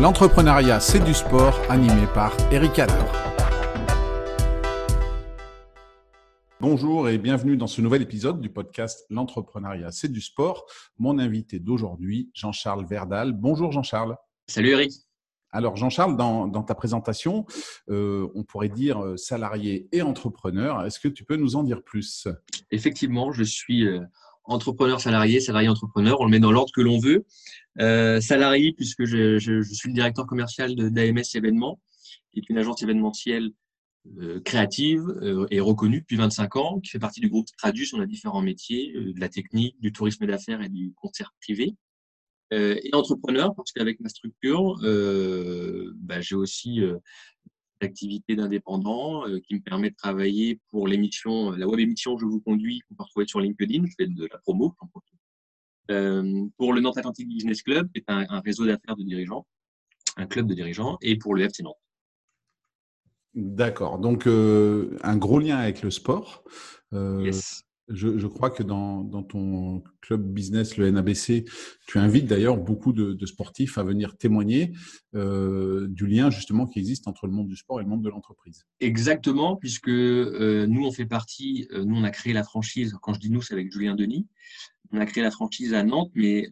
L'entrepreneuriat, c'est du sport, animé par Eric Adler. Bonjour et bienvenue dans ce nouvel épisode du podcast L'entrepreneuriat, c'est du sport. Mon invité d'aujourd'hui, Jean-Charles Verdal. Bonjour Jean-Charles. Salut Eric. Alors Jean-Charles, dans, ta présentation, euh, on pourrait dire euh, salarié et entrepreneur. Est-ce que tu peux nous en dire plus? Effectivement, je suis euh, entrepreneur salarié, salarié entrepreneur. On le met dans l'ordre que l'on veut. salarié puisque je, suis le directeur commercial d'AMS événements, qui est une agence événementielle créative et reconnue depuis 25 ans, qui fait partie du groupe Tradus. On a différents métiers, de la technique, du tourisme d'affaires et du concert privé. Euh, et entrepreneur parce qu'avec ma structure, euh, bah, j'ai aussi euh, l'activité d'indépendant qui me permet de travailler pour l'émission, la web émission Je vous conduis qu'on peut retrouver sur LinkedIn. Je fais de la promo. pour le Nantes Atlantic Business Club, qui est un, réseau d'affaires de dirigeants, un club de dirigeants, et pour le FC Nantes. D'accord. Donc, un gros lien avec le sport. yes. Je, crois que dans, ton club business, le NABC, tu invites d'ailleurs beaucoup de, sportifs à venir témoigner euh, du lien justement qui existe entre le monde du sport et le monde de l'entreprise. Exactement, puisque euh, nous, on fait partie, euh, nous, on a créé la franchise, quand je dis nous, c'est avec Julien Denis, on a créé la franchise à Nantes, mais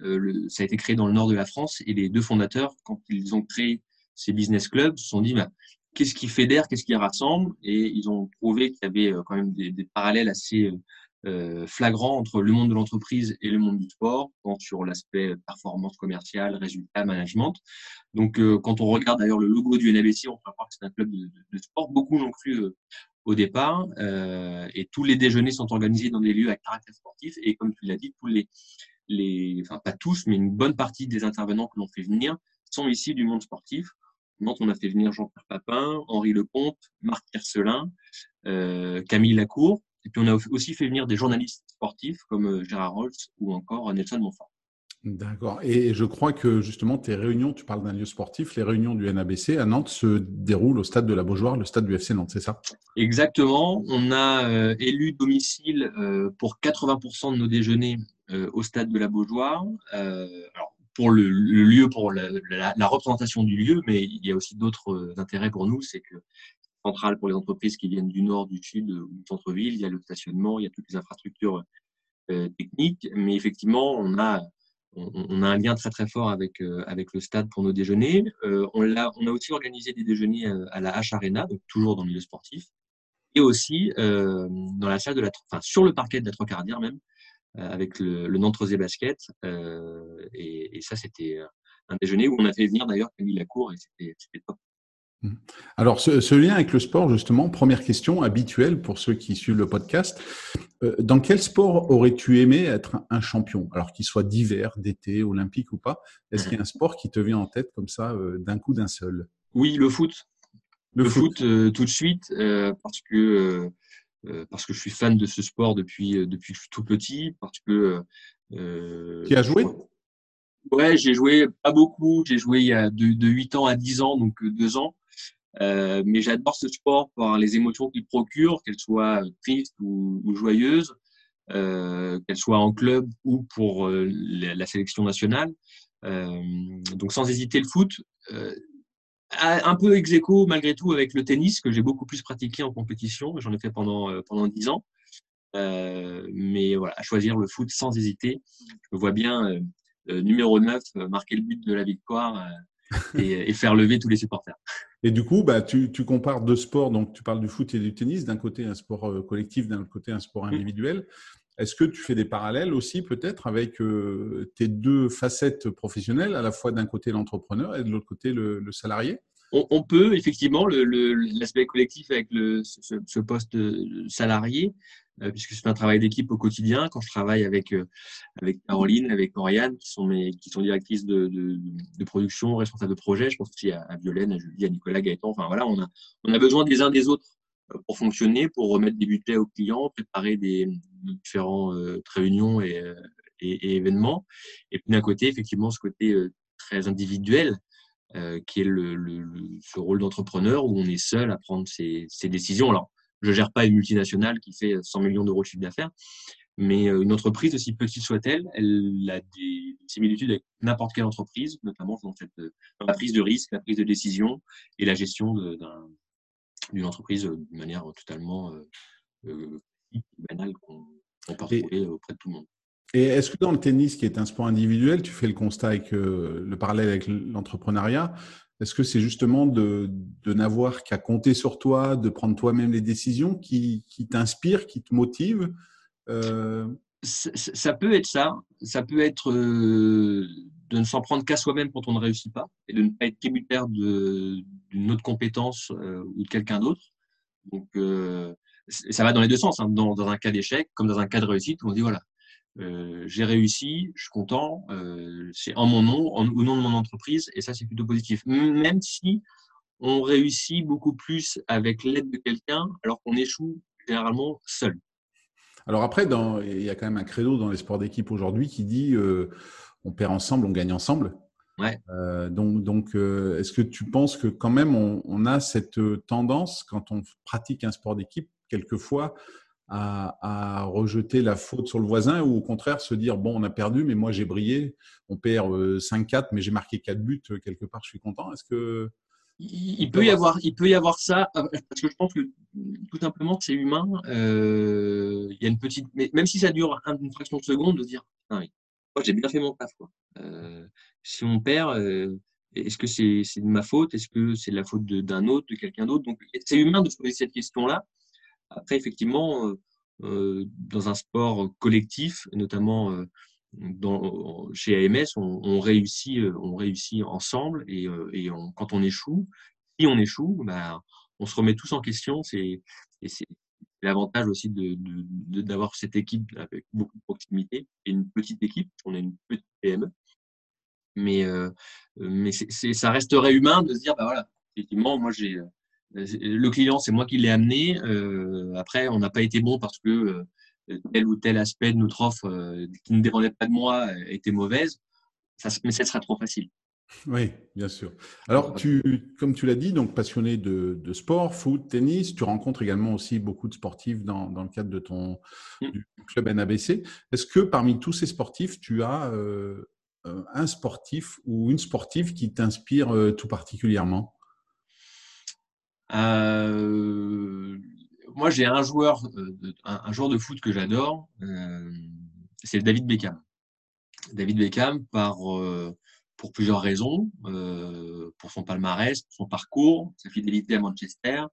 ça a été créé dans le nord de la France. Et les deux fondateurs, quand ils ont créé ces business clubs, se sont dit, bah, qu'est-ce qui fédère, qu'est-ce qui rassemble? Et ils ont trouvé qu'il y avait quand même des, parallèles assez flagrant entre le monde de l'entreprise et le monde du sport, tant sur l'aspect performance commerciale, résultat, management. Donc, euh, quand on regarde d'ailleurs le logo du NABC, on peut voir que c'est un club de, sport. Beaucoup l'ont cru euh, au départ, et tous les déjeuners sont organisés dans des lieux à caractère sportif. Et comme tu l'as dit, tous les, les, enfin pas tous, mais une bonne partie des intervenants que l'on fait venir sont ici du monde sportif. Nantes, on a fait venir Jean-Pierre Papin, Henri Lecomte, Marc Kercelin, Camille Lacour, et puis on a aussi fait venir des journalistes sportifs comme euh, Gérard Rolls ou encore Nelson Montfort. D'accord. Et je crois que justement, tes réunions, tu parles d'un lieu sportif, les réunions du NABC à Nantes se déroulent au stade de la Beaujoire, le stade du FC Nantes, c'est ça? Exactement. On a euh, élu domicile euh, pour 80% de nos déjeuners au stade de la Beaujoire. alors, pour le, lieu, pour la, la, représentation du lieu, mais il y a aussi d'autres intérêts pour nous, c'est que centrale pour les entreprises qui viennent du nord, du sud ou du centre-ville. Il y a le stationnement, il y a toutes les infrastructures euh, techniques. Mais effectivement, on a, on, a un lien très très fort avec, euh, avec le stade pour nos déjeuners. Euh, on, a, on a aussi organisé des déjeuners à la H Arena, donc toujours dans le milieu sportif, et aussi dans la salle de la, enfin, sur le parquet de la Trois Cardières même, avec le, Nantes Basket. Et, et, ça, c'était un déjeuner où on a fait venir d'ailleurs Camille Lacour et c'était top. Mmh. Alors, ce, lien avec le sport, justement, première question habituelle pour ceux qui suivent le podcast. Euh, dans quel sport aurais-tu aimé être un champion? Alors qu'il soit d'hiver, d'été, olympique ou pas, est-ce qu'il y a un sport qui te vient en tête comme ça, euh, d'un coup, d'un seul? Oui, le foot. Le, foot, euh, tout de suite, parce que parce que je suis fan de ce sport depuis depuis tout petit, parce que. qui a joué? Ouais, j'ai joué pas beaucoup. J'ai joué il y a de, de 8 ans à 10 ans, donc 2 ans. Euh, mais j'adore ce sport par les émotions qu'il procure, qu'elles soient tristes ou, joyeuses, euh, qu'elles soient en club ou pour euh, la, sélection nationale. Euh, donc sans hésiter le foot. Euh, un peu ex aequo malgré tout avec le tennis que j'ai beaucoup plus pratiqué en compétition. J'en ai fait pendant pendant dix ans. mais voilà, à choisir le foot sans hésiter. Je me vois bien numéro 9 marquer le but de la victoire et, et, faire lever tous les supporters. Et du coup, bah, tu, tu, compares deux sports, donc tu parles du foot et du tennis, d'un côté un sport euh, collectif, d'un autre côté un sport individuel. Est-ce que tu fais des parallèles aussi peut-être avec euh, tes deux facettes professionnelles, à la fois d'un côté l'entrepreneur et de l'autre côté le, le salarié? On, peut effectivement l'aspect collectif avec le, ce, ce, poste salarié euh, puisque c'est un travail d'équipe au quotidien. Quand je travaille avec euh, avec Caroline, avec Oriane, qui sont mes qui sont directrices de, de, de production, responsables de projet, je pense aussi à, Violaine, à Julie, à Nicolas Gaëtan. Enfin voilà, on a on a besoin des uns des autres euh, pour fonctionner, pour remettre des budgets aux clients, préparer des différents réunions et, et, et, événements. Et puis d'un côté, effectivement, ce côté très individuel, euh, qui est le, le, ce rôle d'entrepreneur où on est seul à prendre ses, ses décisions. Alors, je gère pas une multinationale qui fait 100 millions d'euros de chiffre d'affaires, Mais une entreprise, aussi petite soit-elle, elle a des similitudes avec n'importe quelle entreprise, notamment dans, cette, dans la prise de risque, la prise de décision et la gestion d'une entreprise de manière totalement euh, banale qu'on peut retrouver auprès de tout le monde. Et est-ce que dans le tennis, qui est un sport individuel, tu fais le constat avec le parallèle avec l'entrepreneuriat, est-ce que c'est justement de, de n'avoir qu'à compter sur toi, de prendre toi-même les décisions qui, qui t'inspirent, qui te motivent euh... ça, peut être ça. Ça peut être euh, de ne s'en prendre qu'à soi-même quand on ne réussit pas et de ne pas être tributaire d'une autre compétence euh, ou de quelqu'un d'autre. Donc, ça va dans les deux sens. Hein. Dans, dans, un cas d'échec comme dans un cas de réussite, on dit voilà, j'ai réussi, je suis content, euh, c'est en mon nom, en, au nom de mon entreprise, et ça c'est plutôt positif. Même si on réussit beaucoup plus avec l'aide de quelqu'un, alors qu'on échoue généralement seul. Alors après, dans, il y a quand même un credo dans les sports d'équipe aujourd'hui qui dit euh, on perd ensemble, on gagne ensemble. Ouais. Euh, donc, donc euh, est-ce que tu penses que quand même on, on, a cette tendance quand on pratique un sport d'équipe, quelquefois, à, rejeter la faute sur le voisin ou au contraire se dire bon on a perdu mais moi j'ai brillé on perd 5-4 euh, mais j'ai marqué 4 buts euh, quelque part je suis content. Est-ce que il, peut y avoir il peut y avoir ça euh, parce que je pense que tout simplement c'est humain euh, il y a une petite mais même si ça dure une fraction de seconde de dire ah oui moi j'ai bien fait mon taf quoi. Euh, si on perd est-ce que c'est de ma faute? Est-ce que c'est de la faute d'un autre de quelqu'un d'autre? Donc c'est humain de se poser cette question là après, effectivement, euh, euh, dans un sport collectif, notamment euh, chez AMS, on, réussit, on réussit ensemble et, quand on échoue, si on échoue, bah, on se remet tous en question. C'est, l'avantage aussi d'avoir cette équipe avec beaucoup de proximité et une petite équipe. On a une petite PME, mais ça resterait humain de se dire bah voilà, effectivement, moi j'ai le client, c'est moi qui l'ai amené. Euh, après, on n'a pas été bon parce que euh, tel ou tel aspect de notre offre euh, qui ne dépendait pas de moi était mauvaise. Ça, mais ça sera trop facile. Oui, bien sûr. Alors, tu, comme tu l'as dit, donc passionné de, sport, foot, tennis, tu rencontres également aussi beaucoup de sportifs dans, le cadre de ton mmh. club NABC. Est-ce que parmi tous ces sportifs, tu as un sportif ou une sportive qui t'inspire tout particulièrement? Euh, moi, j'ai un joueur, euh, un, joueur de foot que j'adore, euh, c'est David Beckham. David Beckham, par, pour plusieurs raisons, pour son palmarès, pour son parcours, sa fidélité à Manchester,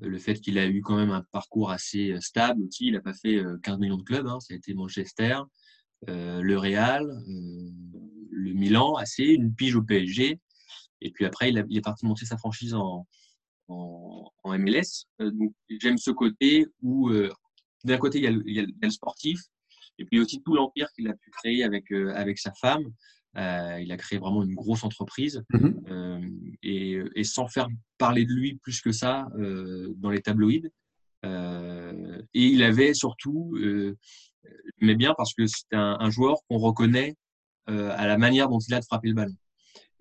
le fait qu'il a eu quand même un parcours assez stable aussi. Il n'a pas fait 15 millions de clubs, hein, ça a été Manchester, le Real, le Milan, assez, une pige au PSG. Et puis après, il, il est parti monter sa franchise en, en, MLS. Euh, donc, j'aime ce côté où, euh, d'un côté, il y, a le, il y, a le, sportif, et puis aussi tout l'empire qu'il a pu créer avec, euh, avec sa femme. il a créé vraiment une grosse entreprise mm-hmm. et, et, sans faire parler de lui plus que ça dans les tabloïds. et il avait surtout, mais bien parce que c'est un, un, joueur qu'on reconnaît à la manière dont il a de frapper le ballon.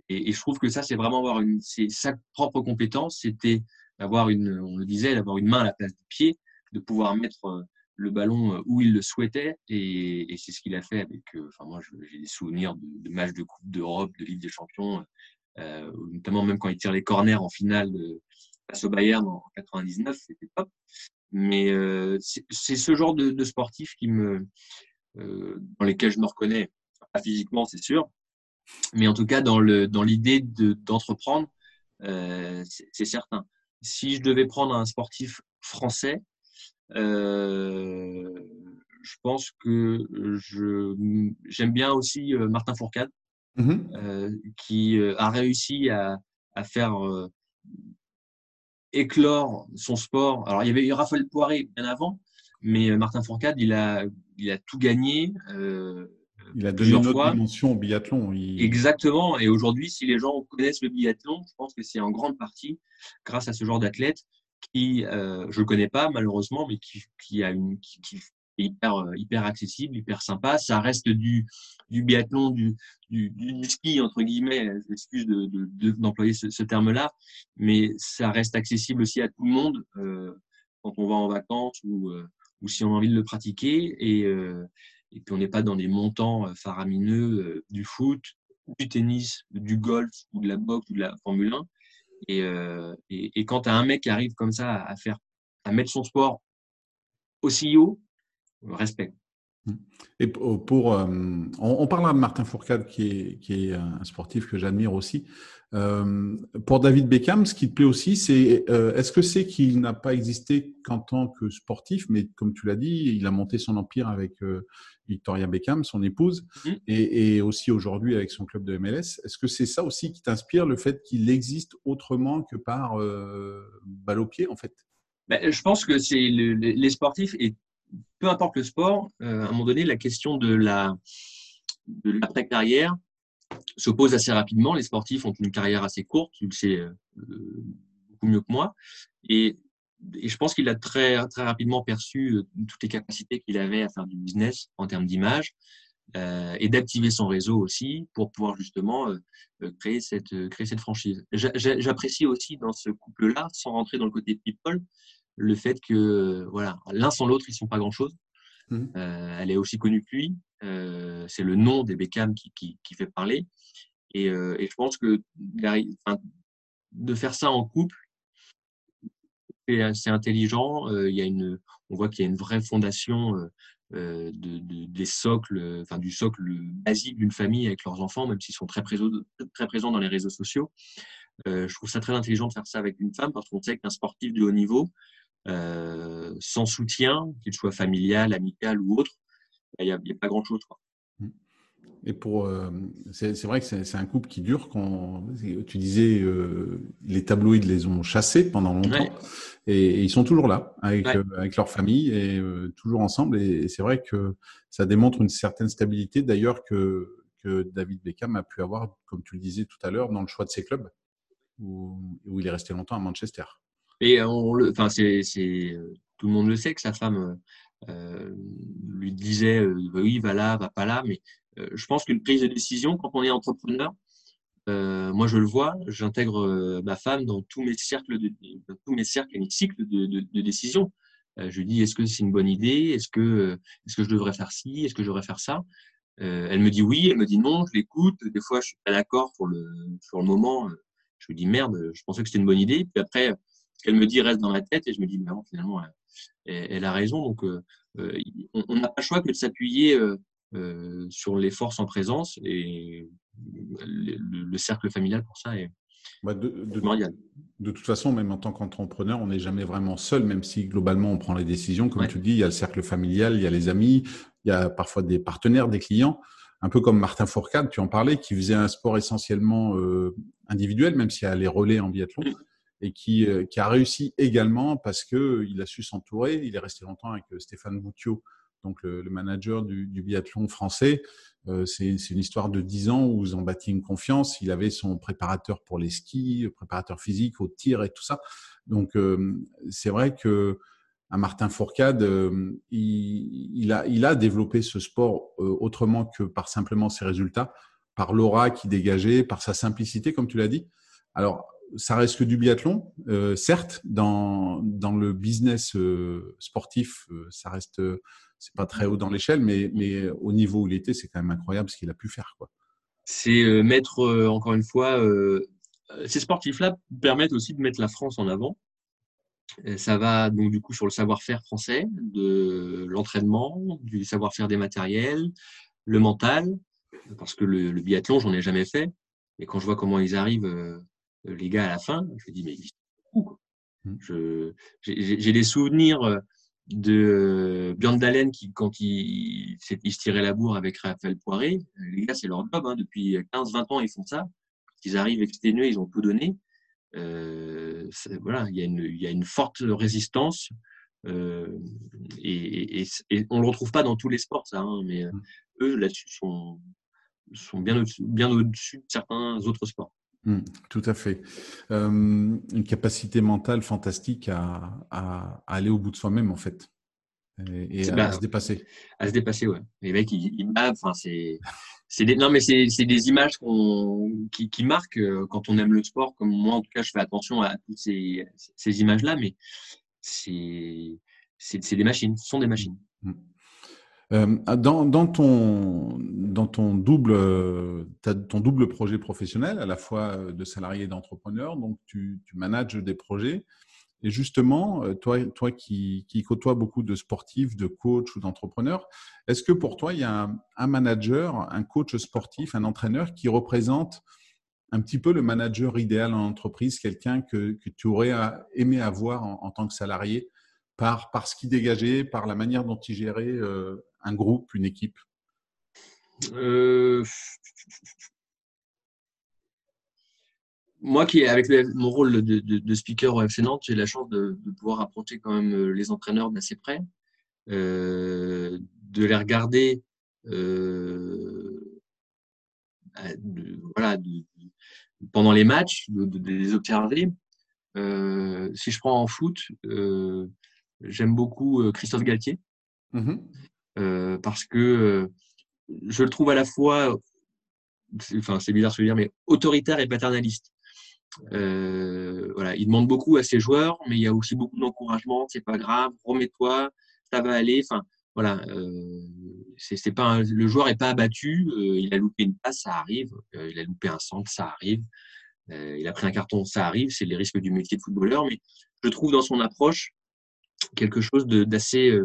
Et, et, je trouve que ça, c'est vraiment avoir une, c'est sa propre compétence, c'était d'avoir une, on le disait, d'avoir une main à la place du pied, de pouvoir mettre euh, le ballon euh, où il le souhaitait, et, et c'est ce qu'il a fait avec. Euh, enfin, moi, j'ai des souvenirs de, de, matchs de Coupe d'Europe, de Ligue des Champions, euh, notamment même quand il tire les corners en finale de, face au Bayern en 99, c'était top. Mais euh, c'est ce genre de, de, sportif qui me, dans lesquels je me reconnais, pas physiquement, c'est sûr, mais en tout cas, dans l'idée dans de, d'entreprendre, euh, c'est certain. Si je devais prendre un sportif français, euh, je pense que je j'aime bien aussi euh, Martin Fourcade, mmh euh, qui a réussi à, à faire euh, éclore son sport. Alors, il y avait eu Raphaël Poiré bien avant, mais Martin Fourcade, il a, il a tout gagné. Euh, il a donné une autre dimension au biathlon. Exactement. Et aujourd'hui, si les gens connaissent le biathlon, je pense que c'est en grande partie grâce à ce genre d'athlète qui, euh, je le connais pas malheureusement, mais qui, qui a une, qui, qui est hyper, euh, hyper accessible, hyper sympa. Ça reste du, du biathlon, du, du, du ski entre guillemets. Excuse de, d'employer de, ce, ce terme-là, mais ça reste accessible aussi à tout le monde euh, quand on va en vacances ou, euh, ou si on a envie de le pratiquer. Et, et puis on n'est pas dans des montants faramineux du foot, du tennis, du golf, ou de la boxe, ou de la Formule 1. Et, et, quand tu un mec qui arrive comme ça à, faire, à mettre son sport aussi haut, respect. Et pour, euh, on, parlera de Martin Fourcade, qui est, qui est un sportif que j'admire aussi. Euh, pour David Beckham, ce qui te plaît aussi, c'est euh, est-ce que c'est qu'il n'a pas existé qu'en tant que sportif, mais comme tu l'as dit, il a monté son empire avec Victoria Beckham, son épouse, mmh. et, et, aussi aujourd'hui avec son club de MLS. Est-ce que c'est ça aussi qui t'inspire, le fait qu'il existe autrement que par balle au pied, en fait? Ben, je pense que c'est les sportifs et peu importe le sport, euh, à un moment donné, la question de la de l'après-carrière se pose assez rapidement. Les sportifs ont une carrière assez courte, tu le sais euh, beaucoup mieux que moi. Et, je pense qu'il a très, très rapidement perçu euh, toutes les capacités qu'il avait à faire du business en termes d'image et d'activer son réseau aussi pour pouvoir justement créer, cette, créer cette franchise. J'apprécie aussi dans ce couple-là, sans rentrer dans le côté people, le fait que voilà, l'un sans l'autre, ils sont pas grand-chose. Mmh. Euh, elle est aussi connue que lui. Euh, c'est le nom des Beckham qui, qui, qui fait parler. Et, euh, et, je pense que de faire ça en couple, c'est intelligent. il y a une, on voit qu'il y a une vraie fondation de, de, des socles, enfin du socle basique d'une famille avec leurs enfants, même s'ils sont très présents, très présents dans les réseaux sociaux. je trouve ça très intelligent de faire ça avec une femme parce qu'on sait qu'un sportif de haut niveau, euh, sans soutien, qu'il soit familial, amical ou autre, il n'y a, pas grand-chose. Et pour, euh, c'est vrai que c'est un couple qui dure. Quand tu disais, euh, les tabloïds les ont chassés pendant longtemps, et, ils sont toujours là avec, avec leur famille et toujours ensemble. Et, c'est vrai que ça démontre une certaine stabilité, d'ailleurs que, que David Beckham a pu avoir, comme tu le disais tout à l'heure, dans le choix de ses clubs, où, où il est resté longtemps à Manchester. Et on le, enfin, c'est, tout le monde le sait que sa femme euh, lui disait euh, oui, va là, va pas là. Mais euh, je pense qu'une prise de décision, quand on est entrepreneur, euh, moi je le vois, j'intègre euh, ma femme dans tous mes cercles, de, dans tous mes cercles et mes cycles de, de, de décision. je lui dis est-ce que c'est une bonne idée? Est-ce que, est-ce que je devrais faire ci? Est-ce que je devrais faire ça? Elle me dit oui, elle me dit non, je l'écoute. Des fois je suis pas d'accord pour le, sur le moment. Je lui dis merde, je pensais que c'était une bonne idée. Puis après, qu'elle me dit reste dans ma tête et je me dis, mais non, finalement, elle, a raison. Donc, euh, euh, on n'a pas le choix que de s'appuyer euh, sur les forces en présence et le, cercle familial pour ça est bah de, de, de, toute façon, même en tant qu'entrepreneur, on n'est jamais vraiment seul, même si globalement on prend les décisions. Comme tu dis, il y a le cercle familial, il y a les amis, il y a parfois des partenaires, des clients. Un peu comme Martin Fourcade, tu en parlais, qui faisait un sport essentiellement individuel, même s'il y a les relais en biathlon et qui, euh, qui a réussi également parce que il a su s'entourer. Il est resté longtemps avec euh, Stéphane Boutiot, donc le, le manager du, du, biathlon français. Euh, c'est une histoire de dix ans où ils ont bâti une confiance. Il avait son préparateur pour les skis, préparateur physique au tir et tout ça. Donc euh, c'est vrai que à Martin Fourcade, euh, il, il, a, il a développé ce sport autrement que par simplement ses résultats, par l'aura qu'il dégageait, par sa simplicité, comme tu l'as dit. Alors, ça reste que du biathlon. Euh, certes, dans, dans le business euh, sportif, euh, ça reste, c'est pas très haut dans l'échelle, mais, mais au niveau où il était, c'est quand même incroyable ce qu'il a pu faire. C'est mettre, encore une fois, ces sportifs-là permettent aussi de mettre la France en avant. ça va donc du coup sur le savoir-faire français, de l'entraînement, du savoir-faire des matériels, le mental, parce que le, le biathlon, j'en ai jamais fait. Et quand je vois comment ils arrivent les gars à la fin, je me dis, mais je, j'ai des souvenirs euh, de euh, Björn Dalen qui, quand il, il, se tirait la bourre avec Raphaël Poiré, les gars, c'est leur job. Hein, depuis 15-20 ans, ils font ça. Ils arrivent exténués, ils ont tout donné. Euh, voilà, il y, a une, il y a une forte résistance. Euh, et, et, et, on le retrouve pas dans tous les sports, ça. Hein, mais mmh. eux, là-dessus, sont, sont bien au-dessus au de certains autres sports. Mmh, tout à fait. Euh, une capacité mentale fantastique à, à, aller au bout de soi-même, en fait. Et, à, se dépasser. À se dépasser, ouais. Les mecs, ils, ils enfin, c'est. Des, non, mais c'est, des images qui, qui marquent euh, quand on aime le sport. Comme moi, en tout cas, je fais attention à toutes ces, ces images-là, mais c'est, c'est des machines, ce sont des machines. Mmh. Euh, dans, ton, double, projet professionnel, à la fois de salarié et d'entrepreneur, donc tu, manages des projets. Et justement, euh, toi, toi qui, qui côtoies beaucoup de sportifs, de coachs ou d'entrepreneurs, est-ce que pour toi, il y a un, manager, un coach sportif, un entraîneur qui représente un petit peu le manager idéal en entreprise, quelqu'un que, tu aurais aimé avoir en, tant que salarié par, ce qu'il dégageait, par la manière dont il gérait euh, un groupe, une équipe? Euh, Moi, qui avec mon rôle de, speaker au FC Nantes, j'ai la chance de, pouvoir approcher quand même euh, les entraîneurs d'assez près, euh, de les regarder, voilà, pendant les matchs, de, les observer. si je prends en foot, j'aime beaucoup Christophe Galtier. Mmh euh, parce que euh, je le trouve à la fois, enfin c'est bizarre de se dire, mais autoritaire et paternaliste. Euh, voilà, il demande beaucoup à ses joueurs, mais il y a aussi beaucoup d'encouragement. C'est pas grave, remets-toi, ça va aller. Enfin, voilà, c'est pas le joueur est pas abattu. il a loupé une passe, ça arrive. il a loupé un centre, ça arrive. il a pris un carton, ça arrive. C'est les risques du métier de footballeur, mais je trouve dans son approche quelque chose d'assez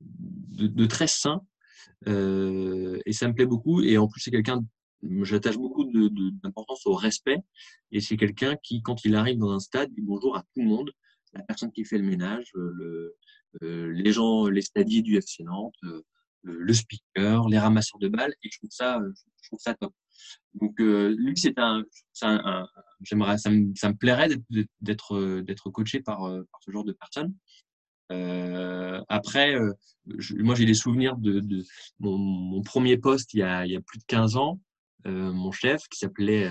de, très sain. Euh, et ça me plaît beaucoup. Et en plus, c'est quelqu'un, j'attache beaucoup d'importance au respect. Et c'est quelqu'un qui, quand il arrive dans un stade, dit bonjour à tout le monde. La personne qui fait le ménage, le, euh, les gens, les stadiers du FC Nantes, euh, le speaker, les ramasseurs de balles. Et je trouve ça, je trouve ça top. Donc lui, c'est un, j'aimerais, ça me, ça me plairait d'être d'être coaché par, par ce genre de personne. Euh, après, euh, moi j'ai des souvenirs de, mon, premier poste il y, a, plus de 15 ans. Euh, mon chef qui s'appelait,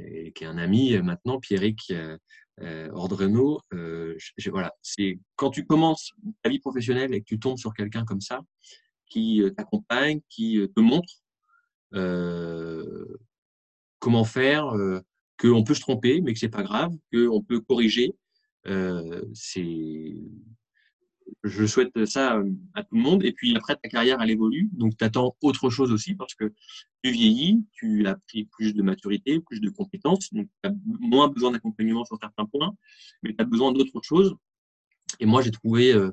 euh, qui est un ami maintenant, Pierrick euh, Ordreno. voilà, c'est quand tu commences ta vie professionnelle et que tu tombes sur quelqu'un comme ça, qui t'accompagne, qui te montre comment faire, qu'on peut se tromper, mais que c'est pas grave, qu'on peut corriger. Euh, c'est je souhaite ça euh, à tout le monde. Et puis après, ta carrière, elle évolue. Donc, tu attends autre chose aussi parce que tu vieillis, tu as pris plus de maturité, plus de compétences. Donc, tu as moins besoin d'accompagnement sur certains points, mais tu as besoin d'autre chose. Et moi, j'ai trouvé euh,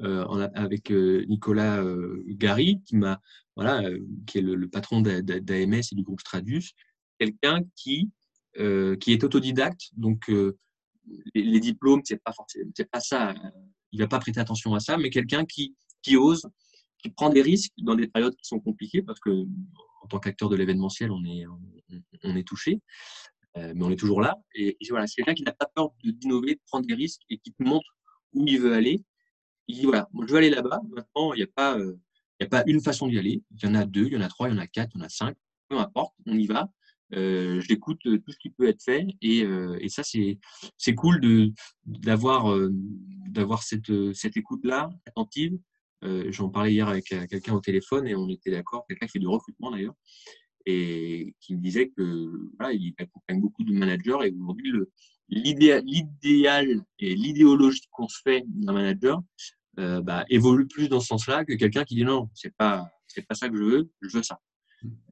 euh, avec Nicolas Gary, qui m'a, voilà, qui est le, patron d'AMS et du groupe Stradius, quelqu'un qui, qui est autodidacte. Donc, les, les, diplômes, c'est pas forcément, c'est pas ça il va pas prêter attention à ça, mais quelqu'un qui, qui ose, qui prend des risques dans des périodes qui sont compliquées, parce que en tant qu'acteur de l'événementiel, on est, on, est touché, euh, mais on est toujours là. Et, voilà, c'est quelqu'un qui n'a pas peur d'innover, de prendre des risques et qui te montre où il veut aller. Il dit voilà, je veux aller là-bas. Maintenant, il n'y a pas, euh, il n'y a pas une façon d'y aller. Il y en a deux, il y en a trois, il y en a quatre, il y en a cinq. Peu importe, on y va. Euh, j'écoute tout ce qui peut être fait et, euh, et ça c'est cool de d'avoir euh, d'avoir cette cette écoute là attentive. Euh, j'en parlais hier avec quelqu'un au téléphone et on était d'accord quelqu'un qui fait du recrutement d'ailleurs et qui me disait que voilà il accompagne beaucoup de managers et aujourd'hui l'idéal l'idéal et l'idéologie qu'on se fait d'un manager bah, évolue plus dans ce sens-là que quelqu'un qui dit non c'est pas c'est pas ça que je veux je veux ça.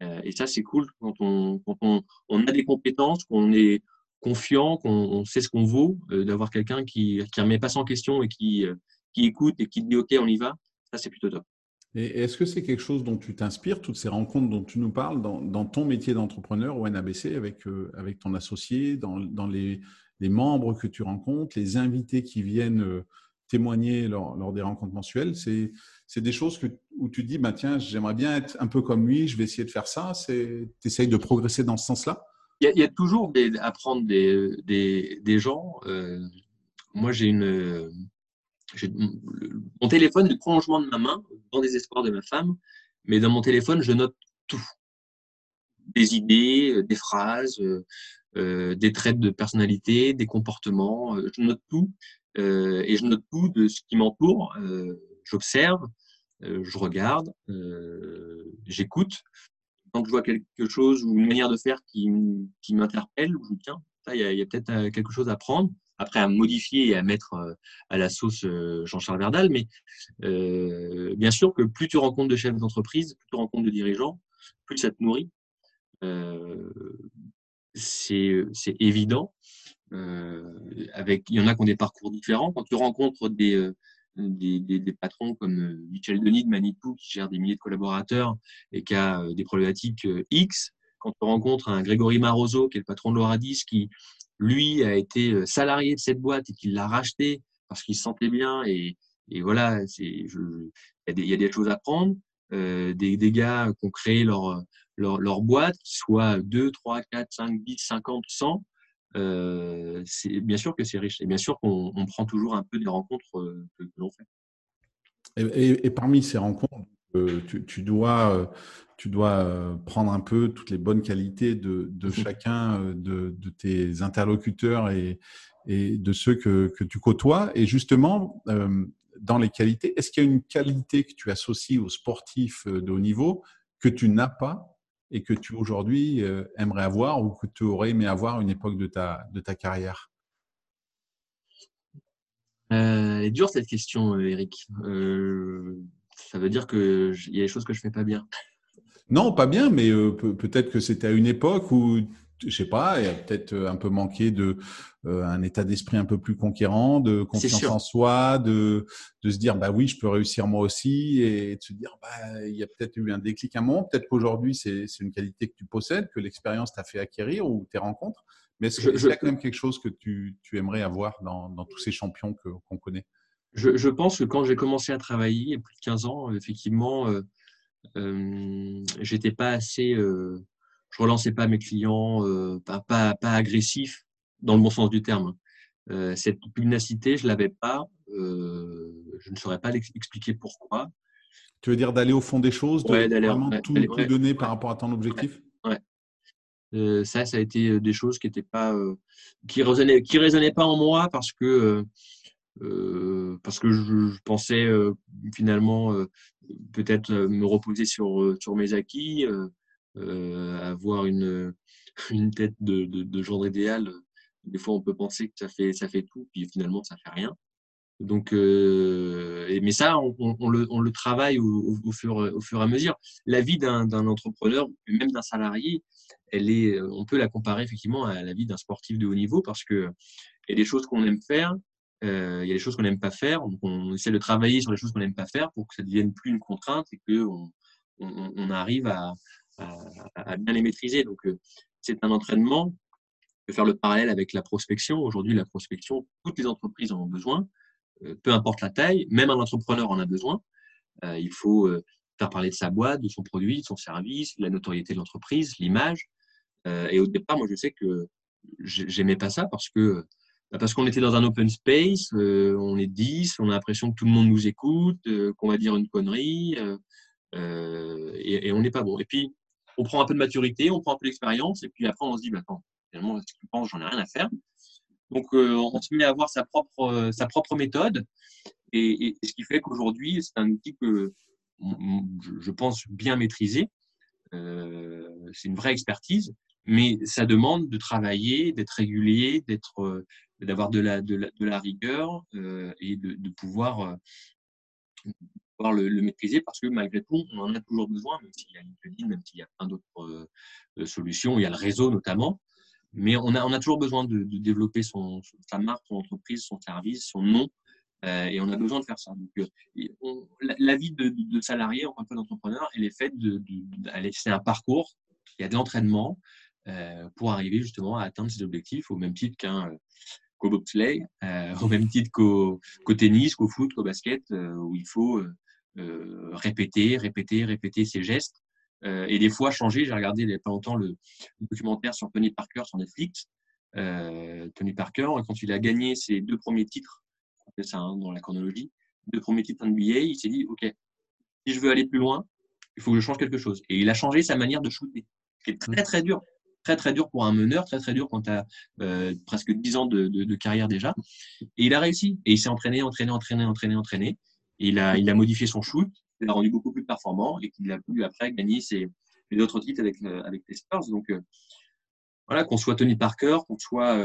Euh, et ça, c'est cool quand, on, quand on, on, a des compétences, qu'on est confiant, qu'on sait ce qu'on vaut, euh, d'avoir quelqu'un qui ne remet pas sans question et qui, euh, qui écoute et qui dit OK, on y va. Ça, c'est plutôt top. Et est-ce que c'est quelque chose dont tu t'inspires, toutes ces rencontres dont tu nous parles, dans, ton métier d'entrepreneur au NABC, avec, avec ton associé, dans, dans les, les, membres que tu rencontres, les invités qui viennent témoigner lors, lors, des rencontres mensuelles? C'est c'est des choses que, où tu dis, bah, tiens, j'aimerais bien être un peu comme lui, je vais essayer de faire ça. Tu essayes de progresser dans ce sens-là? Il y, a, toujours des, apprendre des, gens. Euh, moi, j'ai une. Mon téléphone le prolongement de ma main, dans des espoirs de ma femme, mais dans mon téléphone, je note tout. Des idées, des phrases, euh, des traits de personnalité, des comportements. Je note tout. Euh, et je note tout de ce qui m'entoure. Euh, j'observe, euh, je regarde, euh, j'écoute. Quand je vois quelque chose ou une manière de faire qui, m'interpelle, je me dis, tiens, il y a, peut-être euh, quelque chose à prendre. après à modifier et à mettre à la sauce Jean-Charles Verdal. Mais bien sûr que plus tu rencontres de chefs d'entreprise, plus tu rencontres de dirigeants, plus ça te nourrit. c'est évident. il y en a qui ont des parcours différents. Quand tu rencontres des, des, des, patrons comme Michel Denis de Manitou, qui gère des milliers de collaborateurs et qui a des problématiques X, quand tu rencontres un Grégory Maroso, qui est le patron de Loradis, qui lui a été euh, salarié de cette boîte et qu'il l'a racheté parce qu'il se sentait bien et, et voilà, il y, a des choses à prendre. Euh, des, des, gars qui ont créé leur, leur, leur boîte, qui soient 2, 3, 4, 5, 10, 50, 100, euh, c'est bien sûr que c'est riche. Et bien sûr qu'on on prend toujours un peu des rencontres euh, que, l'on fait. Et, et, parmi ces rencontres, euh, tu, tu, dois, tu dois prendre un peu toutes les bonnes qualités de, de mmh chacun de, de, tes interlocuteurs et, et de ceux que, que, tu côtoies. Et justement, dans les qualités, est-ce qu'il y a une qualité que tu associes aux sportifs de haut niveau que tu n'as pas et que tu aujourd'hui euh, aimerais avoir ou que tu aurais aimé avoir une époque de ta, de ta carrière? Euh, Elle est dure cette question, euh, Eric. ça veut dire qu'il y a des choses que je fais pas bien. Non, pas bien, mais peut-être que c'était à une époque où je sais pas, il y a peut-être euh, un peu manqué de euh, un état d'esprit un peu plus conquérant, de confiance en soi, de de se dire bah oui, je peux réussir moi aussi et de se dire bah il y a peut-être eu un déclic à un moment, peut-être qu'aujourd'hui c'est c'est une qualité que tu possèdes, que l'expérience t'a fait acquérir ou tes rencontres. Mais est-ce qu'il y a quand même quelque chose que tu, tu aimerais avoir dans, dans tous ces champions qu'on connaît? Je, je, pense que quand j'ai commencé à travailler, il y a plus de 15 ans, effectivement, euh, euh, j'étais pas assez euh, je relançais pas mes clients, euh, pas, pas, pas agressif dans le bon sens du terme. Euh, cette pugnacité, je l'avais pas. Euh, je ne saurais pas l'expliquer pourquoi. Tu veux dire d'aller au fond des choses, de vraiment tout, donner par rapport à ton objectif? Ouais. Euh, ça, ça a été des choses qui étaient pas, euh, qui résonnaient, qui résonnaient pas en moi parce que parce que je, je pensais finalement peut-être me reposer sur sur mes acquis avoir une, une tête de, de, genre idéal, des fois on peut penser que ça fait, ça fait tout, puis finalement ça fait rien. Donc, euh, mais ça, on, le, on le travaille au, fur, au fur et à mesure. La vie d'un entrepreneur, même d'un salarié, elle est, on peut la comparer effectivement à la vie d'un sportif de haut niveau parce que il y a des choses qu'on aime faire, euh, il y a des choses qu'on n'aime pas faire. Donc, on essaie de travailler sur les choses qu'on n'aime pas faire pour que ça ne devienne plus une contrainte et que on, on arrive à, à, bien les maîtriser. Donc, euh, c'est un entraînement. Je peux faire le parallèle avec la prospection. Aujourd'hui, la prospection, toutes les entreprises en ont besoin, euh, peu importe la taille, même un entrepreneur en a besoin. Euh, il faut faire parler de sa boîte, de son produit, de son service, la notoriété de l'entreprise, l'image. et au départ, moi, je sais que j'aimais pas ça parce que bah, parce qu'on était dans un open space, on est 10, on a l'impression que tout le monde nous écoute, qu'on va dire une connerie, et, on n'est pas bon. Et puis, on prend un peu de maturité, on prend un peu d'expérience, et puis après, on se dit, bah, attends, finalement, ce que tu penses, j'en ai rien à faire? Donc, euh, on se met à avoir sa propre, euh, sa propre méthode, et, ce qui fait qu'aujourd'hui, c'est un outil que je pense bien maîtriser. Euh, c'est une vraie expertise, mais ça demande de travailler, d'être régulier, d'être, d'avoir de la, de la, de la rigueur et de, de pouvoir le, maîtriser parce que malgré tout, on en a toujours besoin, même s'il y a LinkedIn, même s'il y a plein d'autres euh, solutions, il y a le réseau notamment. Mais on a, on a toujours besoin de, développer son, sa marque, son entreprise, son service, son nom. Euh, et on a besoin de faire ça. Donc, euh, on, la, vie de, salarié, en tant qu'entrepreneur, elle est faite de, c'est un parcours. Il y a de l'entraînement euh, pour arriver justement à atteindre ses objectifs au même titre qu'un qu'au bobsleigh, euh, au même titre qu'au tennis, qu'au foot, qu'au basket, euh, où il faut euh, répéter, répéter, répéter ses gestes. Euh, et des fois changer. J'ai regardé il n'y a pas longtemps le, documentaire sur Tony Parker sur Netflix. Euh, Tony Parker, quand il a gagné ses deux premiers titres, c'est ça hein, dans la chronologie, deux premiers titres NBA, il s'est dit, OK, si je veux aller plus loin, il faut que je change quelque chose. Et il a changé sa manière de shooter, ce qui est très très dur. Très très dur pour un meneur, très très dur quand tu as euh, presque 10 ans de, de, de, carrière déjà. Et il a réussi. Et il s'est entraîné, entraîné, entraîné, entraîné, entraîné il a, il a modifié son shoot, il l'a rendu beaucoup plus performant et qu'il a pu après gagner ses, les autres titres avec, euh, avec les Spurs. Donc, euh, voilà, qu'on soit Tony Parker, qu'on soit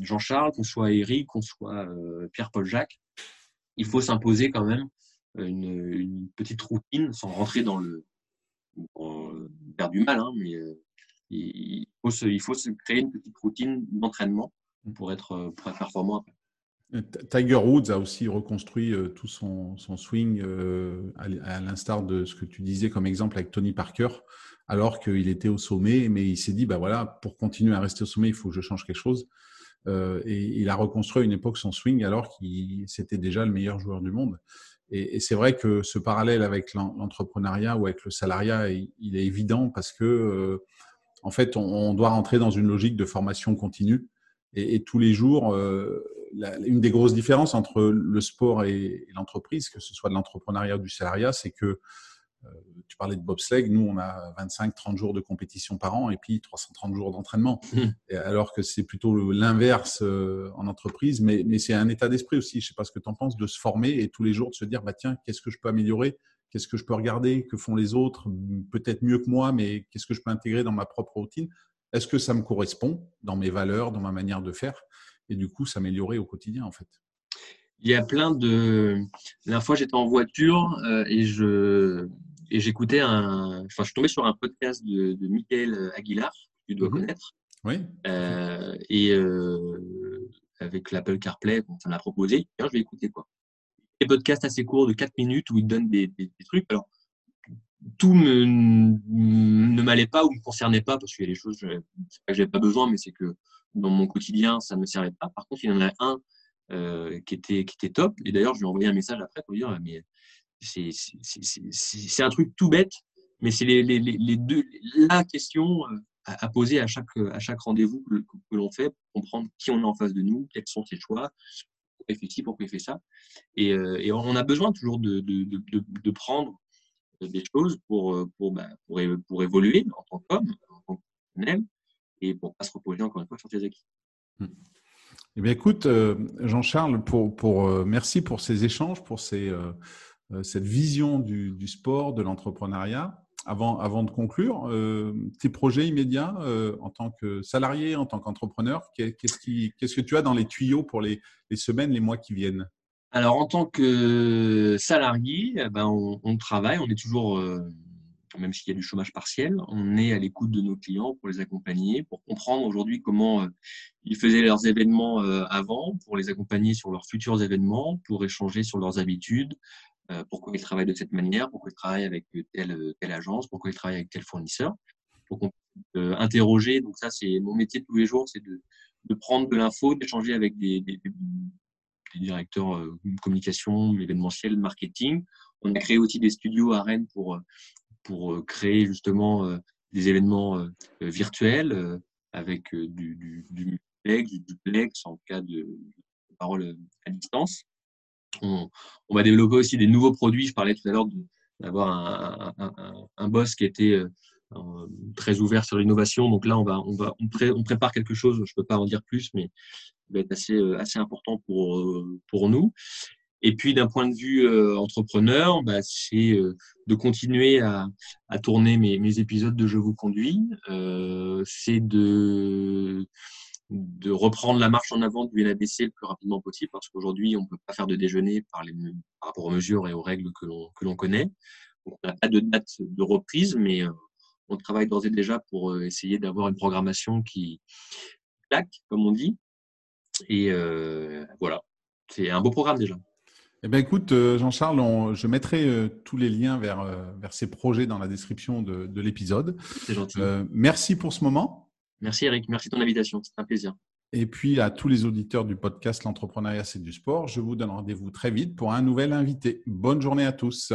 Jean-Charles, qu'on soit Eric, qu'on soit Pierre-Paul Jacques, il faut s'imposer quand même une, petite routine sans rentrer dans le vers du mal, hein, mais il, faut se, il faut se créer une petite routine d'entraînement pour être, pour être performant après. Tiger Woods a aussi reconstruit euh, tout son, swing euh, à l'instar de ce que tu disais comme exemple avec Tony Parker, alors qu'il était au sommet, mais il s'est dit, bah voilà, pour continuer à rester au sommet, il faut que je change quelque chose. Euh, et il a reconstruit à une époque son swing alors qu'il c'était déjà le meilleur joueur du monde. Et, c'est vrai que ce parallèle avec l'entrepreneuriat ou avec le salariat, il, est évident parce que, en fait, on, doit rentrer dans une logique de formation continue. Et, tous les jours, une des grosses différences entre le sport et, l'entreprise, que ce soit de l'entrepreneuriat ou du salariat, c'est que euh, tu parlais de bobsleigh, nous on a 25-30 jours de compétition par an et puis 330 jours d'entraînement. Mmh. Alors que c'est plutôt l'inverse euh, en entreprise, mais, mais c'est un état d'esprit aussi. Je ne sais pas ce que tu en penses, de se former et tous les jours de se dire bah, tiens, qu'est-ce que je peux améliorer? Qu'est-ce que je peux regarder? Que font les autres? Peut-être mieux que moi, mais qu'est-ce que je peux intégrer dans ma propre routine? Est-ce que ça me correspond dans mes valeurs, dans ma manière de faire? Et du coup s'améliorer au quotidien en fait. Il y a plein de. La dernière fois, j'étais en voiture euh, et je et j'écoutais un. Enfin, je suis tombé sur un podcast de, de Michael Aguilar, que tu dois mhm. connaître. Oui. Euh, et euh, avec l'Apple CarPlay, ça m'a proposé. je vais écouter quoi. Des podcasts assez courts de 4 minutes où il donne des, des, trucs. Alors, tout me, ne m'allait pas ou me concernait pas parce qu'il y a des choses que j'avais pas besoin, mais c'est que dans mon quotidien, ça ne me servait pas. Par contre, il y en a un euh, qui, était, qui était top. Et d'ailleurs, je lui ai envoyé un message après pour lui dire, c'est un truc tout bête, mais c'est les, deux, la question euh, à, poser à chaque, à chaque rendez-vous que, l'on fait pour comprendre qui on a en face de nous, quels sont ses choix, pourquoi il fait ci, pourquoi il fait ça. Et, euh, on a besoin toujours de, de, de, de prendre des choses pour, pour, bah, pour, pour, évoluer en tant qu'homme, en tant que et pour pas se reposer encore une fois sur tes acquis. Hmm. Eh bien, écoute, euh, Jean-Charles, pour, pour, euh, merci pour ces échanges, pour ces, euh, cette vision du, du sport, de l'entrepreneuriat. Avant, avant de conclure, tes projets immédiats en tant que salarié, en tant qu'entrepreneur, qu'est-ce, qui, qu'est-ce que tu as dans les tuyaux pour les, les semaines, les mois qui viennent? Alors, en tant que salarié, eh ben, on, on travaille, on est toujours même s'il y a du chômage partiel, on est à l'écoute de nos clients pour les accompagner, pour comprendre aujourd'hui comment euh, ils faisaient leurs événements euh, avant, pour les accompagner sur leurs futurs événements, pour échanger sur leurs habitudes, euh, pourquoi ils travaillent de cette manière, pourquoi ils travaillent avec telle, agence, pourquoi ils travaillent avec tel fournisseur, pour qu'on puisse interroger. Donc ça, c'est mon métier de tous les jours, c'est de, de prendre de l'info, d'échanger avec des, des, directeurs communication, événementiel, marketing. On a créé aussi des studios à Rennes pour pour euh, créer justement euh, des événements euh, virtuels avec du, du, du du duplex en cas de, parole à distance. On, va développer aussi des nouveaux produits. Je parlais tout à l'heure d'avoir un, boss qui était très ouvert sur l'innovation. Donc là, on va, on va, on, prépare quelque chose. Je ne peux pas en dire plus, mais va être assez, assez important pour, pour nous. Et puis d'un point de vue euh, entrepreneur, bah, c'est euh, de continuer à, à tourner mes, mes, épisodes de Je vous conduis. Euh, c'est de, de reprendre la marche en avant du NABC le plus rapidement possible parce qu'aujourd'hui, on ne peut pas faire de déjeuner par, les, par rapport aux mesures et aux règles que l'on, connaît. Donc, on n'a pas de date de reprise, mais euh, on travaille d'ores et déjà pour euh, essayer d'avoir une programmation qui claque, comme on dit. Et voilà, c'est un beau programme déjà. Eh bien, écoute, euh, Jean-Charles, je mettrai euh, tous les liens vers, euh, vers ces projets dans la description de, de l'épisode. C'est gentil. merci pour ce moment. Merci Eric, merci de ton invitation, c'est un plaisir. Et puis à tous les auditeurs du podcast L'entrepreneuriat, c'est du sport, je vous donne rendez-vous très vite pour un nouvel invité. Bonne journée à tous.